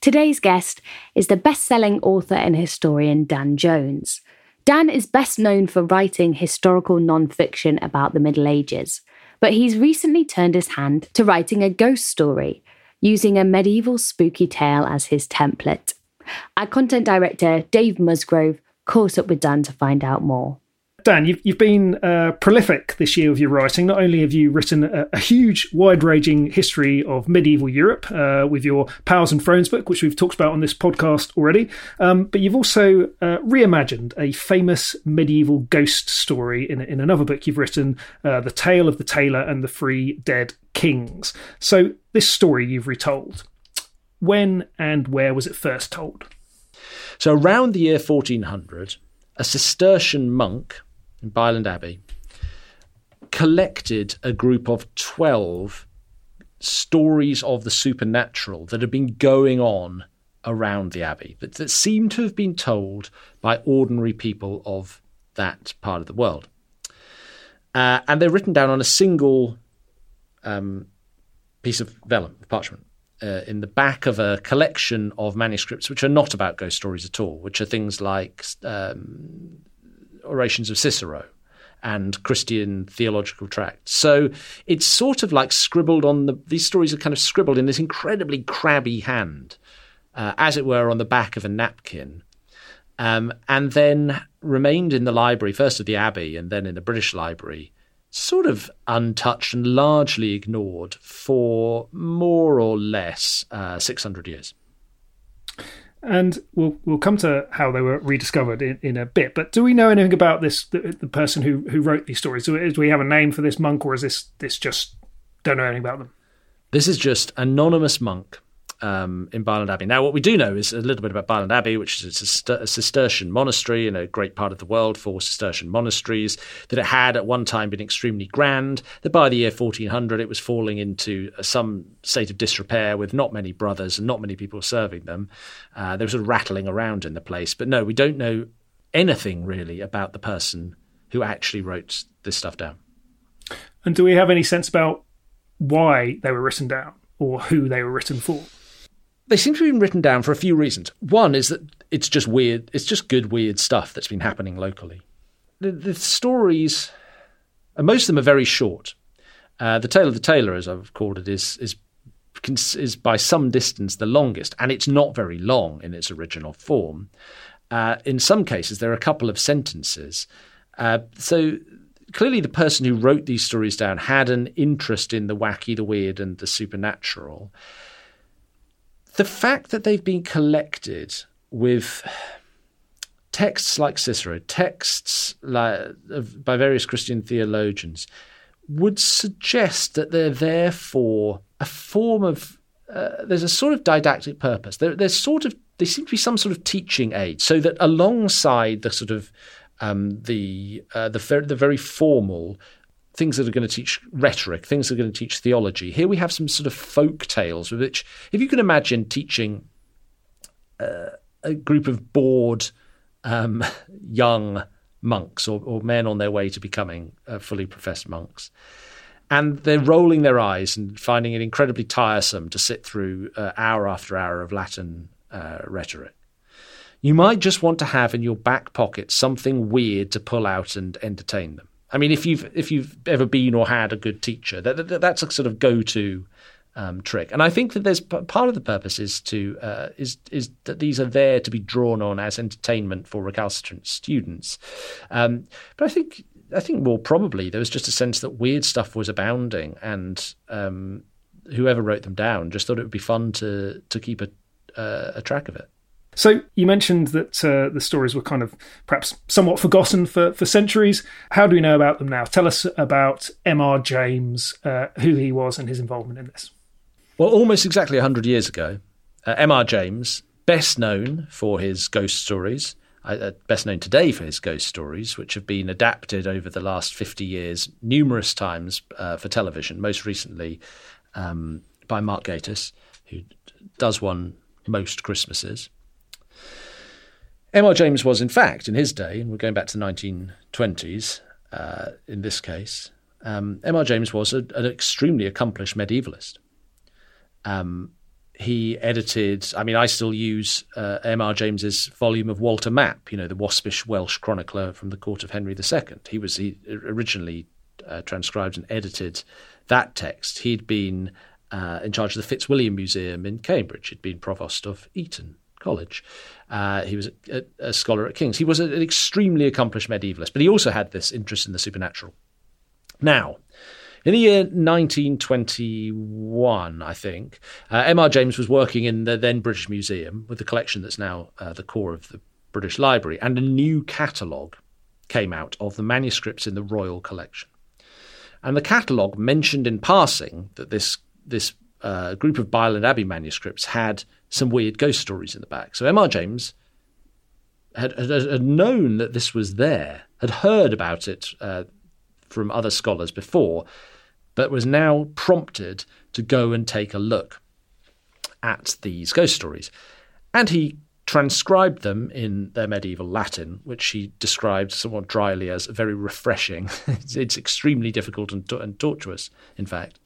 Today's guest is the best-selling author and historian Dan Jones. Dan is best known for writing historical non-fiction about the Middle Ages, but he's recently turned his hand to writing a ghost story using a medieval spooky tale as his template. Our content director, Dave Musgrove, caught up with Dan to find out more. Dan, you've, you've been uh, prolific this year with your writing. Not only have you written a, a huge, wide ranging history of medieval Europe uh, with your Powers and Thrones book, which we've talked about on this podcast already, um, but you've also uh, reimagined a famous medieval ghost story in, in another book you've written, uh, The Tale of the Tailor and the Three Dead Kings. So, this story you've retold, when and where was it first told? So, around the year 1400, a Cistercian monk in Byland Abbey collected a group of 12 stories of the supernatural that had been going on around the abbey that, that seem to have been told by ordinary people of that part of the world. Uh, and they're written down on a single um, piece of vellum, parchment, uh, in the back of a collection of manuscripts which are not about ghost stories at all, which are things like um, orations of Cicero and Christian theological tracts. So it's sort of like scribbled on the, these stories are kind of scribbled in this incredibly crabby hand, uh, as it were, on the back of a napkin. Um, and then remained in the library, first of the Abbey and then in the British Library, sort of untouched and largely ignored for more or less uh, 600 years. And we'll we'll come to how they were rediscovered in, in a bit. But do we know anything about this the, the person who who wrote these stories? Do, do we have a name for this monk, or is this this just don't know anything about them? This is just anonymous monk um, in Byland Abbey. Now, what we do know is a little bit about Byland Abbey, which is a Cistercian monastery in a great part of the world for Cistercian monasteries, that it had at one time been extremely grand, that by the year 1400 it was falling into some state of disrepair with not many brothers and not many people serving them. Uh, there was a rattling around in the place. But no, we don't know anything really about the person who actually wrote this stuff down. And do we have any sense about why they were written down or who they were written for? They seem to have been written down for a few reasons. One is that it's just weird, it's just good, weird stuff that's been happening locally. The, the stories, and most of them are very short. Uh, the Tale of the Tailor, as I've called it, is is is by some distance the longest, and it's not very long in its original form. Uh, in some cases, there are a couple of sentences. Uh, so clearly, the person who wrote these stories down had an interest in the wacky, the weird, and the supernatural. The fact that they've been collected with texts like Cicero, texts like, by various Christian theologians, would suggest that they're there for a form of uh, there's a sort of didactic purpose. There, there's sort of they seem to be some sort of teaching aid, so that alongside the sort of um, the uh, the, the very formal things that are going to teach rhetoric, things that are going to teach theology. Here we have some sort of folk tales, which, if you can imagine teaching uh, a group of bored um, young monks or, or, men on their way to becoming uh, fully professed monks. And they're rolling their eyes and finding it incredibly tiresome to sit through uh, hour after hour of Latin uh, rhetoric. You might just want to have in your back pocket something weird to pull out and entertain them. I mean, if you've if you've ever been or had a good teacher, that, that that's a sort of go to um, trick. And I think that there's part of the purpose is to uh, is is that these are there to be drawn on as entertainment for recalcitrant students. Um, but I think I think more probably there was just a sense that weird stuff was abounding, and um, whoever wrote them down just thought it would be fun to to keep a uh, a track of it. So you mentioned that uh, the stories were kind of perhaps somewhat forgotten for, for centuries. How do we know about them now? Tell us about M.R. James, uh, who he was, and his involvement in this. Well, almost exactly 100 years ago, uh, M.R. James, best known for his ghost stories, uh, uh, best known today for his ghost stories, which have been adapted over the last 50 years numerous times uh, for television, most recently um, by Mark Gatiss, who does one most Christmases. M.R. James was, in fact, in his day, and we're going back to the 1920s uh, in this case, um, M.R. James was a, an extremely accomplished medievalist. Um, he edited. I mean, I still use uh, M.R. James's volume of Walter Map. You know, the waspish Welsh chronicler from the court of Henry II. He was he originally uh, transcribed and edited that text. He'd been uh, in charge of the Fitzwilliam Museum in Cambridge. He'd been provost of Eton College. Uh, he was a, a, scholar at King's. He was an extremely accomplished medievalist, but he also had this interest in the supernatural. Now, in the year 1921, I think, uh, M.R. James was working in the then British Museum with the collection that's now uh, the core of the British Library, and a new catalogue came out of the manuscripts in the Royal Collection. And the catalogue mentioned in passing that this this uh, group of Byland Abbey manuscripts had some weird ghost stories in the back. So M.R. James had, had, had, known that this was there, had heard about it uh, from other scholars before, but was now prompted to go and take a look at these ghost stories. And he transcribed them in their medieval Latin, which he described somewhat dryly as very refreshing. it's, it's, extremely difficult and, and tortuous, in fact.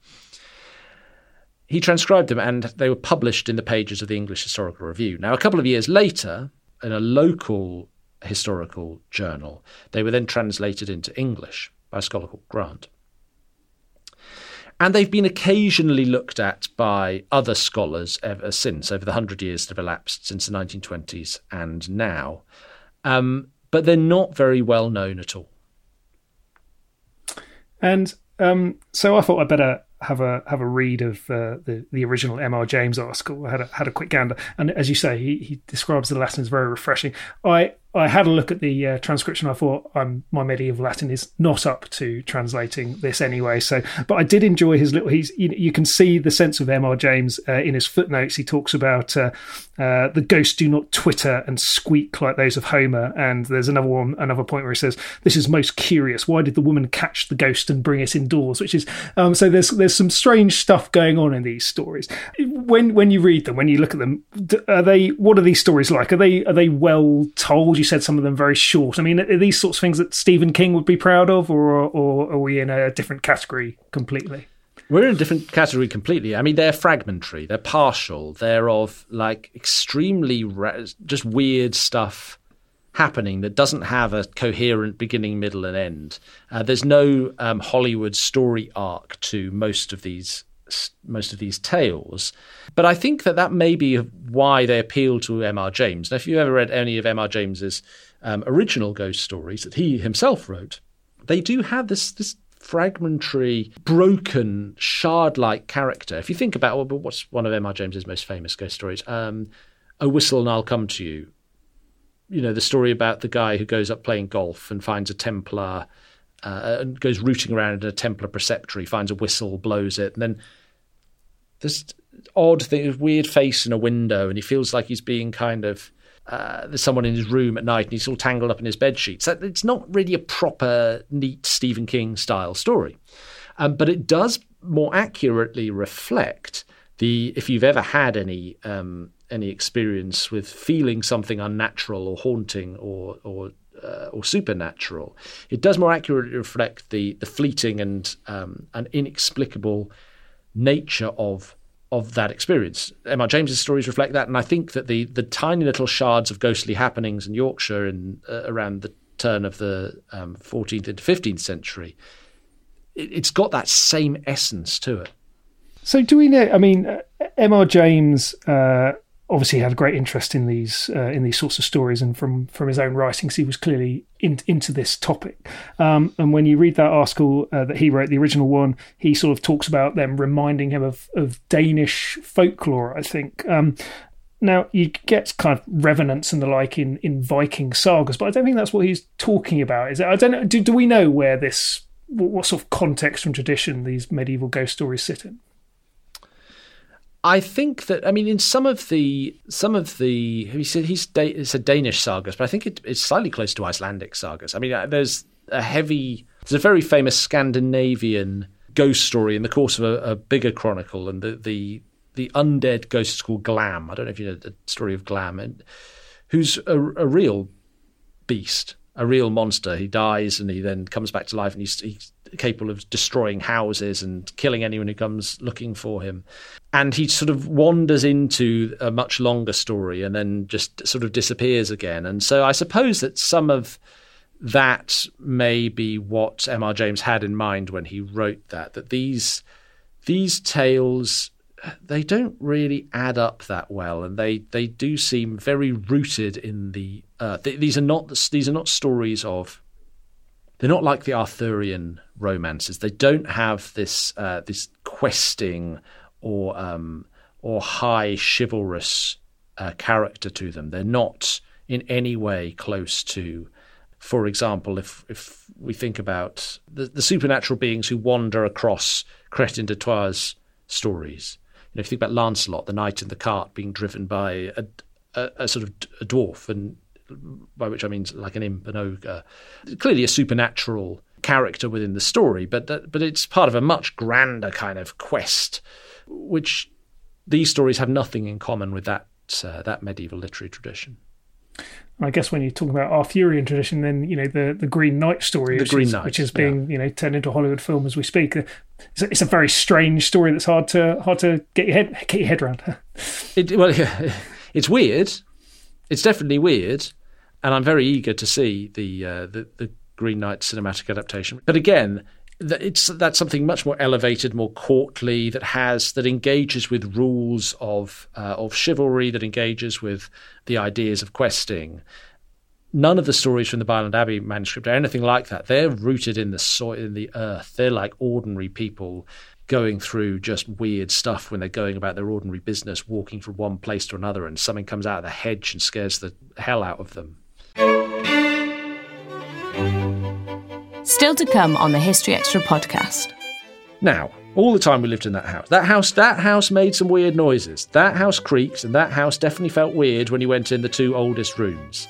He transcribed them and they were published in the pages of the English Historical Review. Now, a couple of years later, in a local historical journal, they were then translated into English by a scholar called Grant. And they've been occasionally looked at by other scholars ever since, over the hundred years that have elapsed since the 1920s and now. Um, but they're not very well known at all. And um, so I thought I'd better have a have a read of uh, the the original M.R. James article. I had a, had a quick gander, and as you say, he, he describes the Latin as very refreshing. I I had a look at the uh, transcription. I thought um, my medieval Latin is not up to translating this anyway. So, but I did enjoy his little. He's you, you can see the sense of M.R. James uh, in his footnotes. He talks about uh, uh, the ghosts do not twitter and squeak like those of Homer. And there's another one, another point where he says, "This is most curious. Why did the woman catch the ghost and bring it indoors?" Which is um, so. There's there's some strange stuff going on in these stories. When when you read them, when you look at them, are they? What are these stories like? Are they are they well told? You said some of them very short. I mean, are these sorts of things that Stephen King would be proud of, or, or are we in a different category completely? We're in a different category completely. I mean, they're fragmentary, they're partial, they're of like extremely ra- just weird stuff happening that doesn't have a coherent beginning, middle, and end. Uh, there's no um, Hollywood story arc to most of these most of these tales. But I think that that may be why they appeal to M.R. James. Now, if you've ever read any of M.R. James's um, original ghost stories that he himself wrote, they do have this this fragmentary, broken, shard-like character. If you think about well, what's one of M.R. James's most famous ghost stories, um, "A Whistle and I'll Come to You." You know the story about the guy who goes up playing golf and finds a Templar uh, and goes rooting around in a Templar preceptory, finds a whistle, blows it, and then this odd thing, this weird face in a window, and he feels like he's being kind of uh, there's someone in his room at night, and he's all tangled up in his bed sheets. It's not really a proper, neat Stephen King style story, um, but it does more accurately reflect the if you've ever had any um, any experience with feeling something unnatural or haunting or or uh, or supernatural, it does more accurately reflect the the fleeting and um, and inexplicable nature of of that experience. M.R. James's stories reflect that, and I think that the the tiny little shards of ghostly happenings in Yorkshire in uh, around the turn of the um, 14th into 15th century, it, it's got that same essence to it. So, do we know? I mean, uh, M.R. James uh, obviously had a great interest in these uh, in these sorts of stories, and from from his own writings, he was clearly in, into this topic. Um, and when you read that article uh, that he wrote, the original one, he sort of talks about them reminding him of of Danish folklore. I think. Um, now you get kind of revenants and the like in, in Viking sagas, but I don't think that's what he's talking about. Is it? I don't know. Do, do we know where this, what sort of context and tradition these medieval ghost stories sit in? I think that I mean in some of the some of the he said he's it's a Danish sagas, but I think it, it's slightly close to Icelandic sagas. I mean, uh, there's a heavy, there's a very famous Scandinavian ghost story in the course of a, a bigger chronicle, and the, the the undead ghost is called Glam. I don't know if you know the story of Glam, and who's a, a real beast, a real monster. He dies and he then comes back to life, and he's, he's capable of destroying houses and killing anyone who comes looking for him. And he sort of wanders into a much longer story and then just sort of disappears again. And so I suppose that some of that may be what M.R. James had in mind when he wrote that, that these these tales they don't really add up that well, and they, they do seem very rooted in the uh, earth. These are not these are not stories of they're not like the Arthurian romances. They don't have this uh, this questing or um, or high chivalrous uh, character to them. They're not in any way close to, for example, if if we think about the, the supernatural beings who wander across Chrétien de Troyes' stories. You know, if you think about Lancelot, the knight in the cart being driven by a, a, a sort of a dwarf, and by which I mean like an imp, an ogre, clearly a supernatural character within the story, but but it's part of a much grander kind of quest, which these stories have nothing in common with that uh, that medieval literary tradition. I guess when you talk about Arthurian tradition, then you know the the Green Knight story, the Green is, Knight, which is being yeah. you know turned into a Hollywood film as we speak. It's a, it's a, very strange story that's hard to hard to get your head get your head around. it, well, yeah, it's weird. It's definitely weird, and I'm very eager to see the uh, the, the Green Knight cinematic adaptation. But again, it's that's something much more elevated, more courtly that has that engages with rules of uh, of chivalry, that engages with the ideas of questing. None of the stories from the Byland Abbey manuscript are anything like that. They're rooted in the soil, in the earth. They're like ordinary people going through just weird stuff when they're going about their ordinary business, walking from one place to another, and something comes out of the hedge and scares the hell out of them. Still to come on the History Extra podcast. Now, all the time we lived in that house. That house that house made some weird noises. That house creaks and that house definitely felt weird when you went in the two oldest rooms.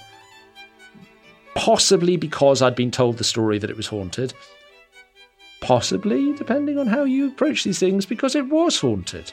Possibly because I'd been told the story that it was haunted. Possibly, depending on how you approach these things, because it was haunted.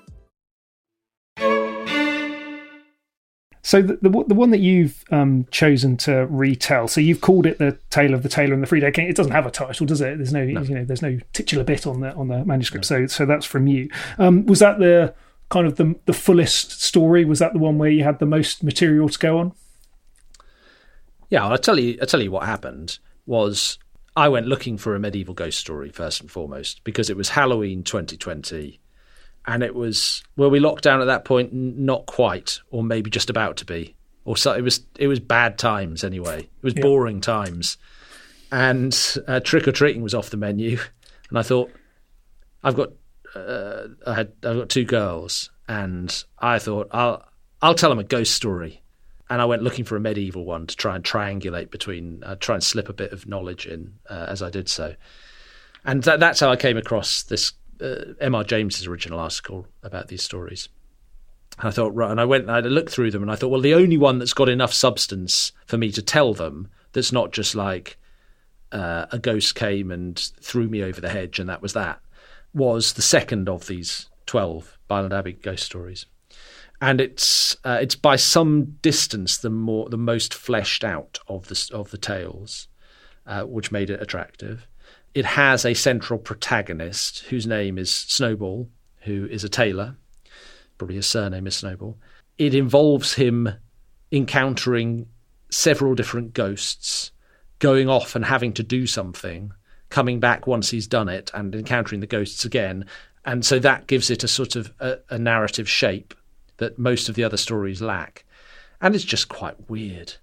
So the, the the one that you've um, chosen to retell, so you've called it the Tale of the Tailor and the Three Dead King. It doesn't have a title, does it? There's no, you know, there's no titular bit on the on the manuscript. So so that's from you. Um, was that the kind of the the fullest story? Was that the one where you had the most material to go on? Yeah, I'll tell you. I'll tell you what happened. Was I went looking for a medieval ghost story first and foremost because it was Halloween 2020, and it was were we locked down at that point? Not quite, or maybe just about to be, or so. It was it was bad times anyway. It was Yeah. boring times, and uh, trick or treating was off the menu, and I thought I've got uh, I had I've got two girls, and I thought I'll I'll tell them a ghost story, and I went looking for a medieval one to try and triangulate between, uh, try and slip a bit of knowledge in uh, as I did so, and that, that's how I came across this uh, M.R. James's original article about these stories. And I thought, right, and I went and I looked through them, and I thought, well, the only one that's got enough substance for me to tell them that's not just like uh, a ghost came and threw me over the hedge, and that was that, was the second of these twelve Byland Abbey ghost stories, and it's uh, it's by some distance the more the most fleshed out of the of the tales, uh, which made it attractive. It has a central protagonist whose name is Snowball, who is a tailor. Probably his surname is Snowball. It involves him encountering several different ghosts, going off and having to do something, coming back once he's done it, and encountering the ghosts again. And so that gives it a sort of a, a narrative shape that most of the other stories lack. And it's just quite weird.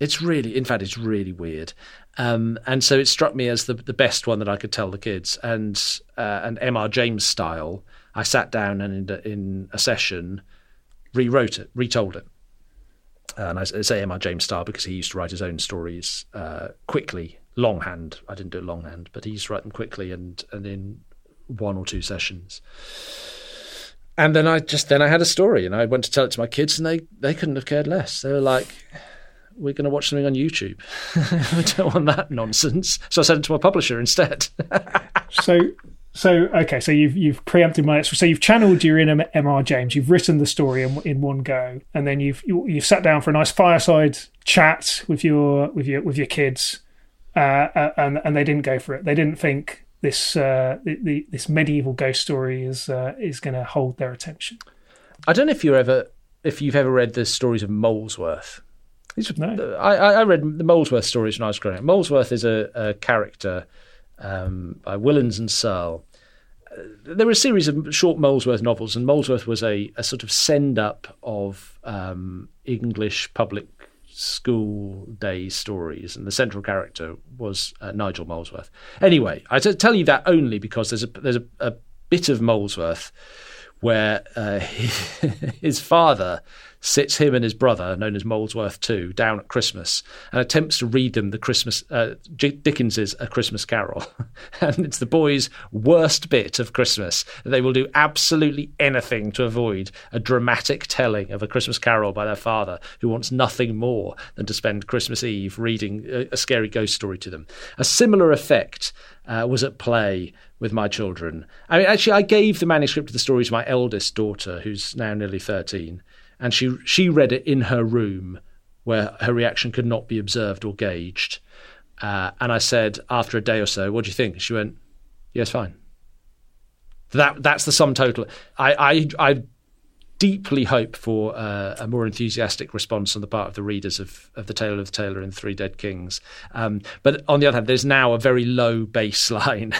It's really, in fact, it's really weird. Um, and so it struck me as the the best one that I could tell the kids. And uh, and M.R. James style, I sat down and in, in a session rewrote it, retold it. And I say M.R. James style because he used to write his own stories uh, quickly, longhand. I didn't do it longhand, but he used to write them quickly and and in one or two sessions. And then I just then I had a story, and I went to tell it to my kids, and they they couldn't have cared less. They were like, "We're going to watch something on YouTube. I don't want that nonsense." So I sent it to my publisher instead. So so okay, so you've you've preempted my so you've channeled your inner M.R. James. You've written the story in, in one go, and then you've you, you've sat down for a nice fireside chat with your with your with your kids, uh, uh, and and they didn't go for it. They didn't think this uh, the, the, this medieval ghost story is uh, is going to hold their attention. I don't know if you ever if you've ever read the stories of Molesworth. No. I, I read the Molesworth stories when I was growing up. Molesworth is a, a character um, by Willans and Searle, there were a series of short Molesworth novels, and Molesworth was a, a sort of send up of um, English public school day stories, and the central character was uh, Nigel Molesworth. Anyway, I tell you that only because there's a there's a, a bit of Molesworth where uh, his father sits him and his brother, known as Molesworth II, down at Christmas and attempts to read them the Christmas uh, Dickens's A Christmas Carol, and it's the boys' worst bit of Christmas. They will do absolutely anything to avoid a dramatic telling of A Christmas Carol by their father, who wants nothing more than to spend Christmas Eve reading a, a scary ghost story to them. A similar effect uh, was at play with my children. I mean, actually, I gave the manuscript of the story to my eldest daughter, who's now nearly 13, and she she read it in her room where her reaction could not be observed or gauged. Uh, and I said after a day or so, "What do you think?" She went, "Yes, fine." That that's the sum total. I I, I deeply hope for uh, a more enthusiastic response on the part of the readers of, of The Tale of the Tailor and Three Dead Kings. Um, but on the other hand, there's now a very low baseline.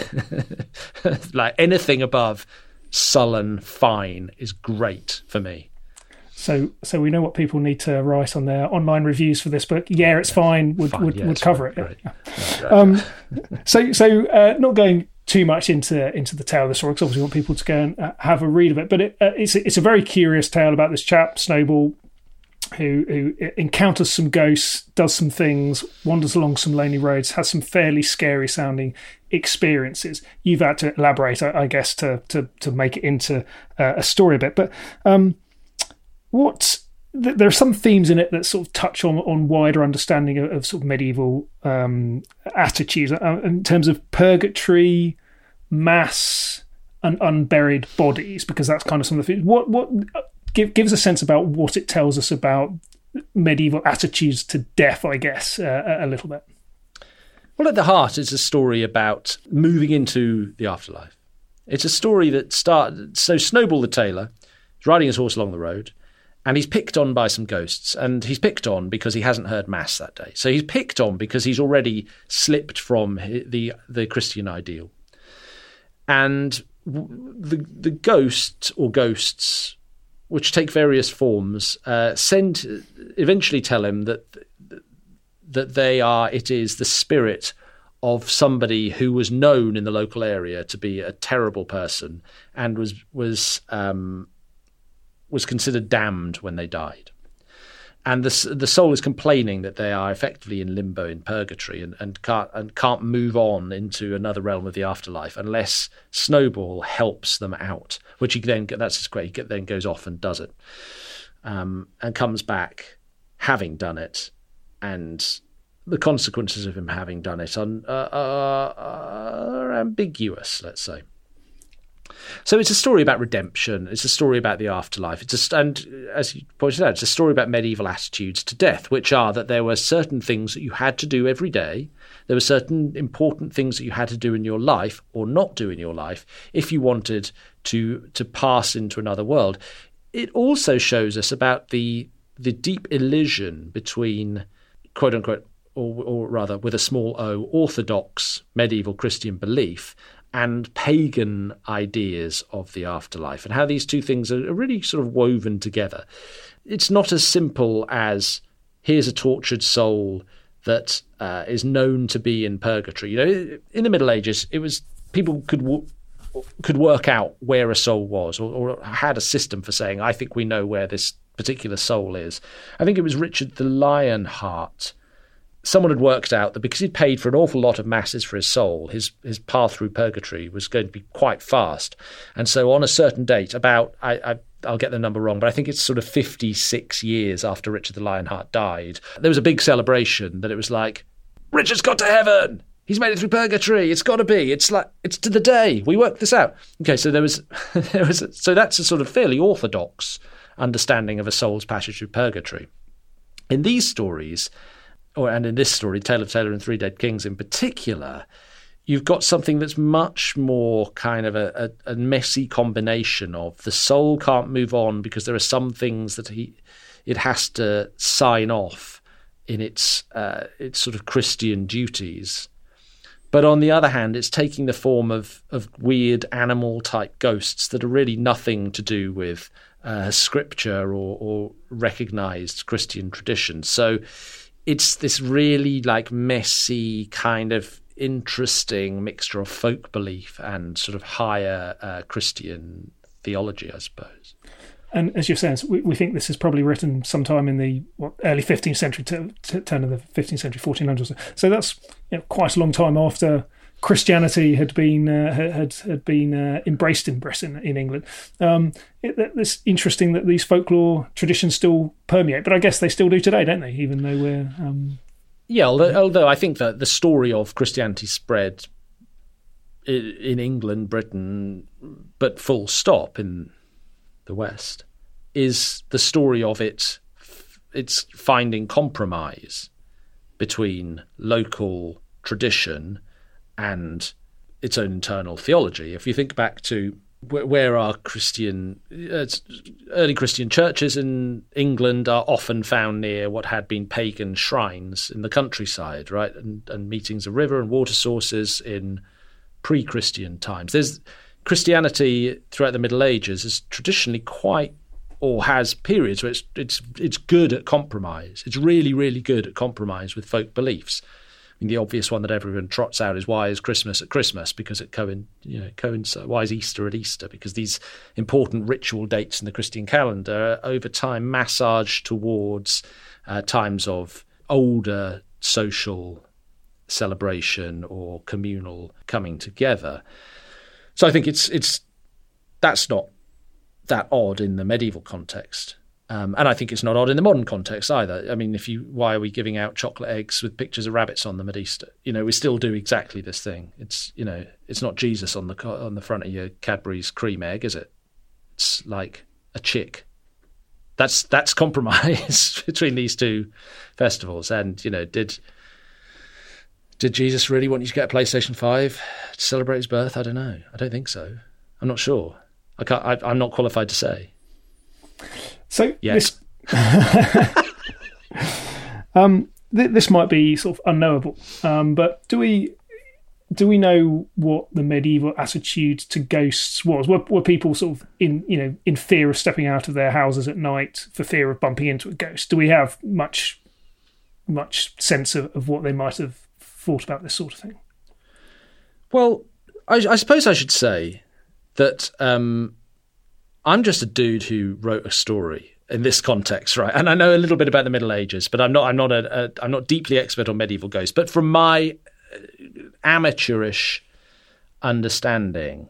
like anything above sullen, fine is great for me. So, so we know what people need to write on their online reviews for this book. Yeah, it's fine. Would fine, would, yeah, would cover fine, it. Yeah. Um, so, so uh, not going too much into into the tale of the story because obviously we want people to go and uh, have a read of it. But it, uh, it's it's a very curious tale about this chap Snowball who who encounters some ghosts, does some things, wanders along some lonely roads, has some fairly scary sounding experiences. You've had to elaborate, I, I guess, to to to make it into uh, a story a bit, but. Um, what there are some themes in it that sort of touch on on wider understanding of, of sort of medieval um, attitudes uh, in terms of purgatory, mass, and unburied bodies, because that's kind of some of the things. What what give gives a sense about what it tells us about medieval attitudes to death, I guess, uh, a little bit. Well, at the heart, it's a story about moving into the afterlife. It's a story that starts. So Snowball the tailor is riding his horse along the road and he's picked on by some ghosts and he's picked on because he hasn't heard mass that day. So he's picked on because he's already slipped from the the christian ideal. And the the ghost or ghosts which take various forms uh, send eventually tell him that that they are it is the spirit of somebody who was known in the local area to be a terrible person and was was um, was considered damned when they died. And the, the soul is complaining that they are effectively in limbo in purgatory and, and, can't, and can't move on into another realm of the afterlife unless Snowball helps them out, which he then, that's just great, he then goes off and does it um, and comes back having done it. And the consequences of him having done it are, are ambiguous, let's say. So it's a story about redemption. It's a story about the afterlife. It's a, and uh, as you pointed out, it's a story about medieval attitudes to death, which are that there were certain things that you had to do every day. There were certain important things that you had to do in your life or not do in your life if you wanted to to pass into another world. It also shows us about the the deep illusion between quote unquote or, or rather with a small o orthodox medieval Christian belief and pagan ideas of the afterlife, and how these two things are really sort of woven together. It's not as simple as here's a tortured soul that uh, is known to be in purgatory. You know, in the Middle Ages, it was people could could work out where a soul was, or, or had a system for saying, "I think we know where this particular soul is." I think it was Richard the Lionheart someone had worked out that because he'd paid for an awful lot of masses for his soul, his his path through purgatory was going to be quite fast. And so, on a certain date, about I, I I'll get the number wrong, but I think it's sort of 56 years after Richard the Lionheart died. There was a big celebration that it was like, Richard's got to heaven. He's made it through purgatory. It's got to be. It's like it's to the day. We worked this out. Okay, so there was, there was, so that's a sort of fairly orthodox understanding of a soul's passage through purgatory. In these stories, or and in this story, Tale of Tailor and Three Dead Kings in particular, you've got something that's much more kind of a, a, a, messy combination of the soul can't move on because there are some things that he it has to sign off in its uh, its sort of Christian duties, But on the other hand, it's taking the form of, of weird animal type ghosts that are really nothing to do with uh, scripture or, or recognized Christian tradition. So it's this really like messy kind of interesting mixture of folk belief and sort of higher uh, Christian theology, I suppose. And as you're saying, we, we think this is probably written sometime in the what, early 15th century, t- t- turn of the 15th century, 1400s. So. so that's you know, quite a long time after Christianity had been uh, had had been uh, embraced in Britain in England. Um, it, it's interesting that these folklore traditions still permeate, but I guess they still do today, don't they? Even though we're um, yeah, although, although I think that the story of Christianity spread in England, Britain, but full stop in the West, is the story of it. It's finding compromise between local tradition and its own internal theology. If you think back to where our Christian, uh, early Christian churches in England are often found near what had been pagan shrines in the countryside, right, and, and meetings of river and water sources in pre-Christian times. There's Christianity throughout the Middle Ages is traditionally quite or has periods where it's it's it's good at compromise. It's really really good at compromise with folk beliefs mean, the obvious one that everyone trots out is why is Christmas at Christmas because it coin you know coincides. Why is Easter at Easter because these important ritual dates in the Christian calendar are over time massaged towards uh, times of older social celebration or communal coming together. So I think it's it's that's not that odd in the medieval context. Um, and I think it's not odd in the modern context either. I mean, if you, why are we giving out chocolate eggs with pictures of rabbits on them at Easter? You know, we still do exactly this thing. It's, you know, it's not Jesus on the on the front of your Cadbury's cream egg, is it? It's like a chick. That's that's compromise between these two festivals. And you know, did did Jesus really want you to get a PlayStation Five to celebrate his birth? I don't know. I don't think so. I'm not sure. I can't. I, I'm not qualified to say. So this, um, th- this might be sort of unknowable, um, but do we do we know what the medieval attitude to ghosts was? Were, were people sort of in you know in fear of stepping out of their houses at night for fear of bumping into a ghost? Do we have much much sense of, of what they might have thought about this sort of thing? Well, I, I suppose I should say that um, I'm just a dude who wrote a story in this context, right? And I know a little bit about the Middle Ages, but I'm not I'm not a, a I'm not deeply expert on medieval ghosts. But from my uh, amateurish understanding,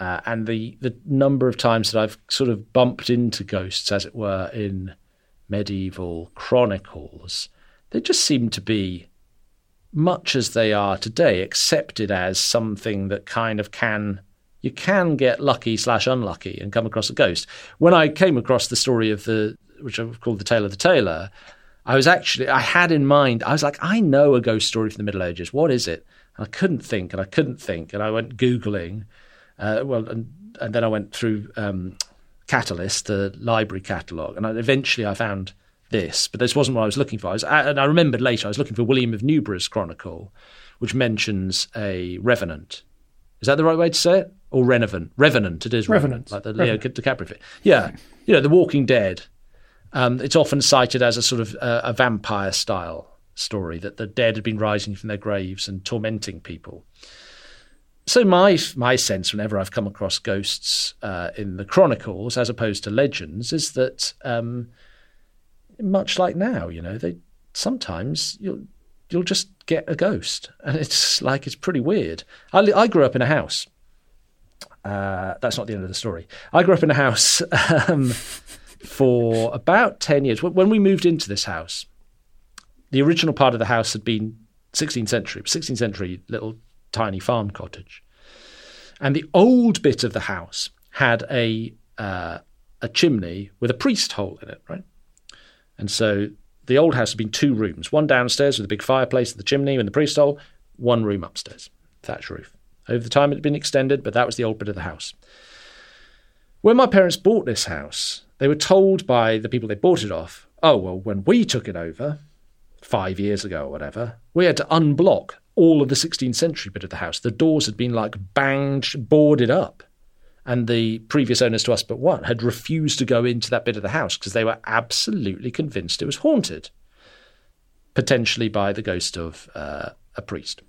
uh, and the the number of times that I've sort of bumped into ghosts, as it were, in medieval chronicles, they just seem to be much as they are today, accepted as something that kind of can you can get lucky slash unlucky and come across a ghost. When I came across the story of the, which I've called the Tale of the Tailor, I was actually, I had in mind, I was like, I know a ghost story from the Middle Ages. What is it? And I couldn't think, and I couldn't think, and I went googling. Uh, well, and, and then I went through um, Catalyst, the library catalogue, and I, eventually I found this, but this wasn't what I was looking for. I was, and I remembered later I was looking for William of Newburgh's Chronicle, which mentions a revenant. Is that the right way to say it? Or Revenant. Revenant, it is Revenant, like the Leo DiCaprio. Yeah, you know, The Walking Dead. Um, it's often cited as a sort of uh, a vampire style story that the dead had been rising from their graves and tormenting people. So my my sense, whenever I've come across ghosts uh, in the chronicles as opposed to legends, is that um, much like now, you know, they sometimes you'll you'll just get a ghost, and it's like it's pretty weird. I, I grew up in a house uh, that's not the end of the story. I grew up in a house um, for about 10 years. When we moved into this house, the original part of the house had been 16th century, 16th century little tiny farm cottage. And the old bit of the house had a uh, a chimney with a priest hole in it, right? And so the old house had been two rooms, one downstairs with a big fireplace and the chimney and the priest hole, one room upstairs, thatch roof. Over the time it had been extended, but that was the old bit of the house. When my parents bought this house, they were told by the people they bought it off, oh, well, when we took it over five years ago or whatever, we had to unblock all of the 16th century bit of the house. The doors had been like banged, boarded up. And the previous owners to us but one had refused to go into that bit of the house because they were absolutely convinced it was haunted, potentially by the ghost of uh, a priest.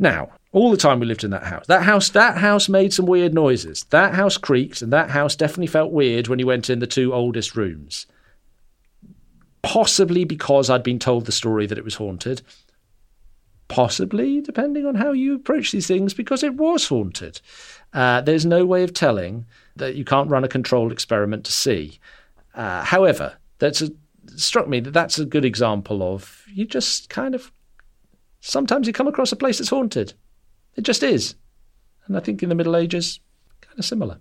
Now, all the time we lived in that house, that house, that house made some weird noises. That house creaked, and that house definitely felt weird when you went in the two oldest rooms. Possibly because I'd been told the story that it was haunted. Possibly, depending on how you approach these things, because it was haunted. Uh, there's no way of telling that you can't run a controlled experiment to see. Uh, however, that's a, struck me that that's a good example of you just kind of sometimes you come across a place that's haunted. It just is. And I think in the Middle Ages, kind of similar.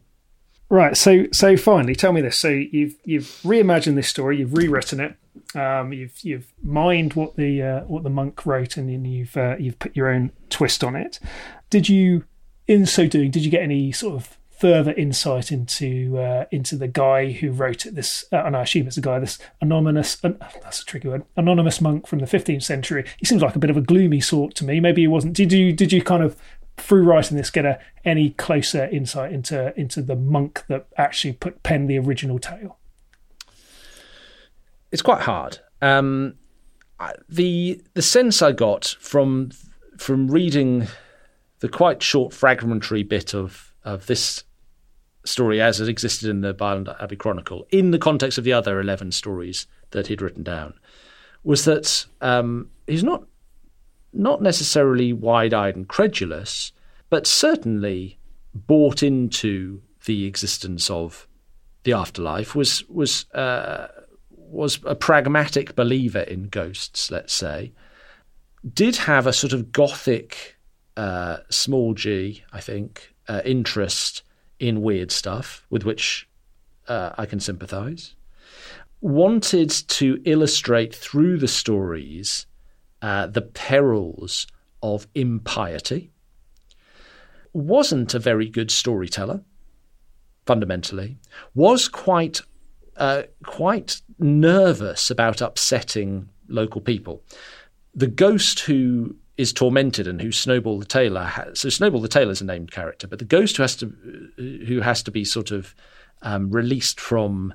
Right. So so finally, tell me this. So you've you've reimagined this story. You've rewritten it. Um, you've you've mined what the uh, what the monk wrote, and then you've uh, you've put your own twist on it. Did you, in so doing, did you get any sort of further insight into uh, into the guy who wrote it. This, uh, and I assume it's a guy, this anonymous. Uh, that's a tricky word. Anonymous monk from the 15th century. He seems like a bit of a gloomy sort to me. Maybe he wasn't. Did you did you kind of through writing this get a, any closer insight into into the monk that actually put penned the original tale? It's quite hard. Um, the the sense I got from from reading the quite short fragmentary bit of of this story as it existed in the Byland Abbey Chronicle, in the context of the other 11 stories that he'd written down, was that um, he's not not necessarily wide-eyed and credulous, but certainly bought into the existence of the afterlife. was was uh, was a pragmatic believer in ghosts, let's say. Did have a sort of gothic uh, small g, I think, uh, interest in weird stuff with which uh, I can sympathize. Wanted to illustrate through the stories uh, the perils of impiety. Wasn't a very good storyteller, fundamentally. Was quite uh, quite nervous about upsetting local people. The ghost who is tormented and who Snowball the Tailor has, so Snowball the Tailor is a named character, but the ghost who has to who has to be sort of um, released from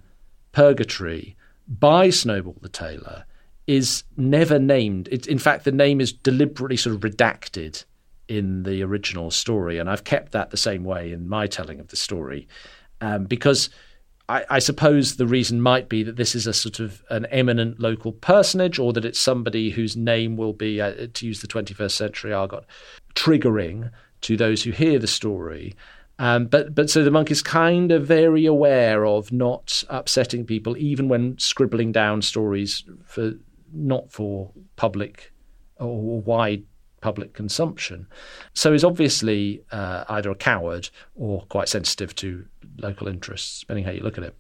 purgatory by Snowball the Tailor is never named. It, in fact, the name is deliberately sort of redacted in the original story, and I've kept that the same way in my telling of the story um, because I, I, suppose the reason might be that this is a sort of an eminent local personage, or that it's somebody whose name will be, uh, to use the 21st century argot, triggering to those who hear the story. Um, but but so the monk is kind of very aware of not upsetting people, even when scribbling down stories for not for public or wide public consumption. So he's obviously uh, either a coward or quite sensitive to local interests, depending how you look at it.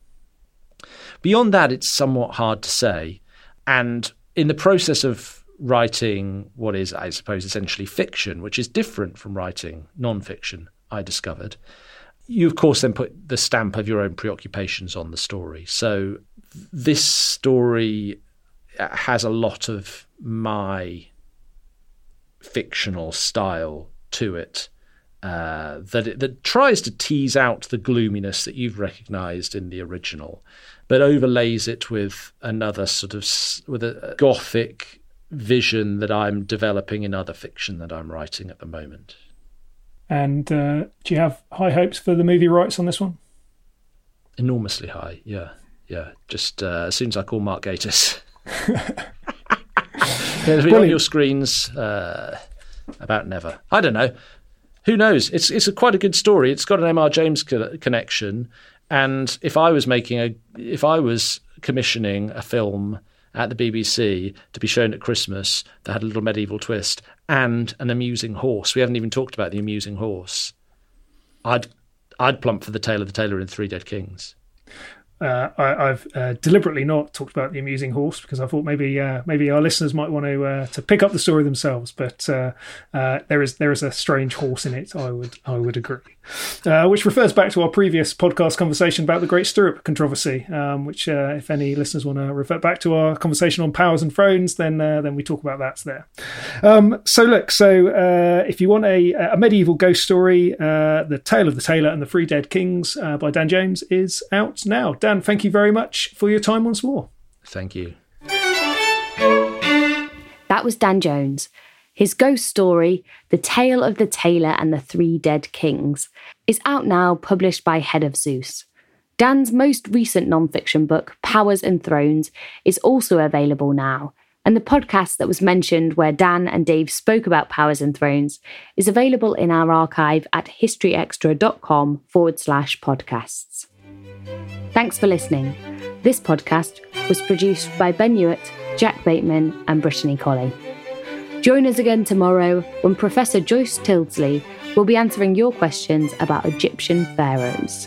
Beyond that, it's somewhat hard to say. And in the process of writing what is, I suppose, essentially fiction, which is different from writing non-fiction, I discovered, you of course then put the stamp of your own preoccupations on the story. So this story uh, has a lot of my fictional style to it uh, that it, that tries to tease out the gloominess that you've recognised in the original, but overlays it with another sort of with a gothic vision that I'm developing in other fiction that I'm writing at the moment. And uh, do you have high hopes for the movie rights on this one? Enormously high, yeah, yeah. Just uh, as soon as I call Mark Gatiss. It'll be on your screens uh, about never. I don't know. Who knows? It's it's a quite a good story. It's got an M.R. James co- connection, and if I was making a, if I was commissioning a film at the BBC to be shown at Christmas that had a little medieval twist and an amusing horse, we haven't even talked about the amusing horse. I'd I'd plump for the Tale of the Tailor in Three Dead Kings. Uh, I, have uh, deliberately not talked about the amusing horse because I thought maybe uh, maybe our listeners might want to uh, to pick up the story themselves. But uh, uh, there is there is a strange horse in it. I would I would agree, which refers back to our previous podcast conversation about the Great Stirrup controversy. Um, which, if any listeners want to revert back to our conversation on powers and thrones, then then we talk about that there. Um, so look, so if you want a, a medieval ghost story, the Tale of the Tailor and the Three Dead Kings by Dan Jones is out now. Dan, thank you very much for your time once more. Thank you. That was Dan Jones. His ghost story, The Tale of the Tailor and the Three Dead Kings, is out now, published by Head of Zeus. Dan's most recent nonfiction book, Powers and Thrones, is also available now, and the podcast that was mentioned, where Dan and Dave spoke about Powers and Thrones, is available in our archive at historyextra.com forward slash podcasts. Thanks for listening. This podcast was produced by Ben Hewitt, Jack Bateman, and Brittany Colley. Join us again tomorrow when Professor Joyce Tyldesley will be answering your questions about Egyptian pharaohs.